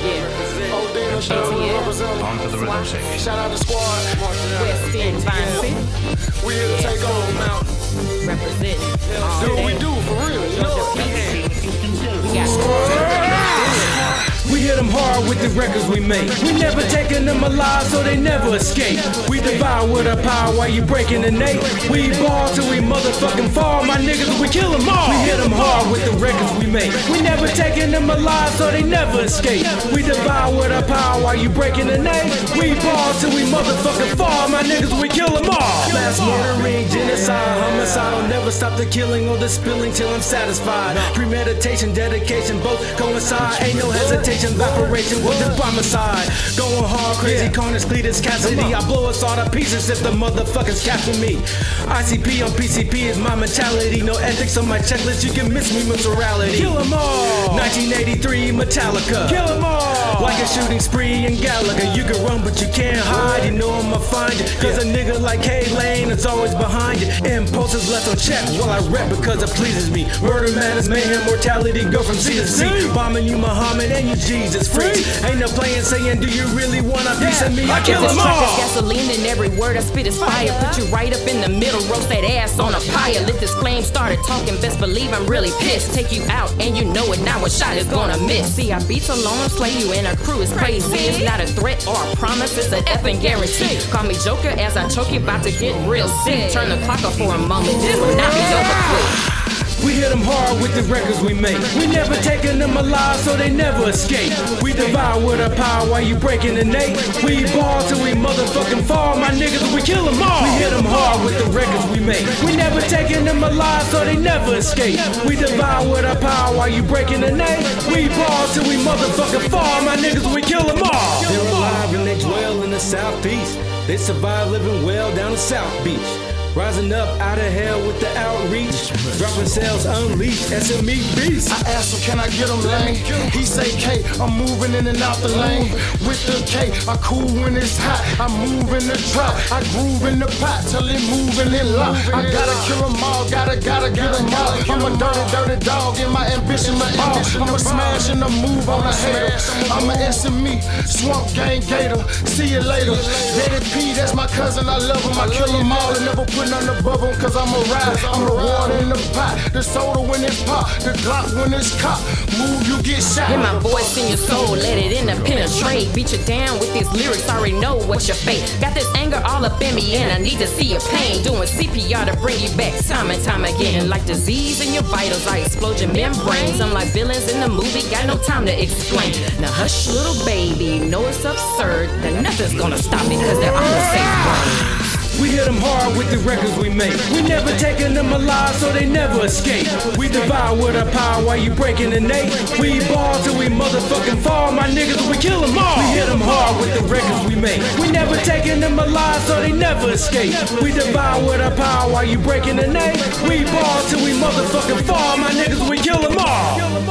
Yeah. And so, ATL. on to the rhythm section. Shout out to the squad. West End Vine City. We here to take hard with the records we make. We never taking them alive, so they never escape. We devour with our power while you breaking the nape. We ball till we motherfucking fall, my niggas, we kill them all. We hit them hard with the records we make. We never taking them alive, so they never escape. We devour with our power while you breaking the nape. We ball till we motherfucking fall, my niggas, we kill them all. Stop the killing or the spilling till I'm satisfied. Premeditation, dedication, both coincide. Ain't no hesitation, evaporation with the homicide. Going hard, crazy corners, Cletus Kasady. I blow us all to pieces if the motherfuckers capture me. ICP on PCP is my mentality. No ethics on my checklist, you can miss me with morality. Kill 'em all. 1983 Metallica. Kill 'em all. Like a shooting spree in Gallagher. You can run, but you can't hide. You know I'ma find you. Cause a nigga like K Lane is always behind. Impulses left unchecked while I rap because it pleases me. Murder madness, mayhem, mortality go from C to C. Bombing you, Muhammad, and you Jesus freaks. Ain't no playing saying, do you really want a piece of me? I kill This them all. gasoline and every word I spit is fire. Put you right up in the middle, roast that ass on a pyre. Let this flame started talking, best believe I'm really pissed. Take you out and you know it, now a shot is gonna miss. See, I beats alone, slay you and our crew is crazy. It's not a threat or a promise, it's an effing guarantee. Call me Joker as I choke you, about to get real sick. Turn the clock up for a moment, this will not be over quick. We hit them hard with the records we make. We never taking them alive, so they never escape. We devour with our power while you breaking the nape. We ball till we motherfucking fall, my niggas, we kill them all. We hit them hard with the records we make. We never taking them alive, so they never escape. We devour with our power while you breaking the nape. We ball till we motherfucking fall, my niggas, we kill them all. They're alive and they dwell in the southeast. They survive living well down the South Beach. Rising up out of hell with the outreach. Dropping sales unleashed, SME beast. I asked him, can I get him lane? He say, K, I'm moving in and out the lane. With the K, I cool when it's hot. I move in the drop. I groove in the pot till it moving in lock. I gotta kill them all, gotta, gotta get them all. I'm a dirty, dirty dog and my ambition to ball. I'm a smash and a move on a hater. I'm a SME, swamp gang gator. See you later. Daddy P, that's my cousin, I love him. I kill them all and never put none above him cause I'm a ride. I'm the water in the pot, the soda when it's pop, the Glock when it's cop. Move, you get shot. Hear my voice in your soul, let it in and penetrate. Beat you down with these lyrics, already know what's your fate. Got this anger all up in me, and I need to see your pain. Doing CPR to bring you back time and time again. Like disease in your vitals, I explode your membranes. I'm like villains in the movie, got no time to explain. Now hush, little baby, know it's absurd that nothing's gonna stop me, cause they're all the same. We hit them hard with the records we make. We never taking them alive, so they never escape. We devour with our power while you breaking the nape. We ball till we motherfucking fall, my niggas, we kill them all. We hit them hard with the records we make. We never taking them alive, so they never escape. We devour with our power while you breaking the nape. We ball till we motherfucking fall, my niggas, we kill them all.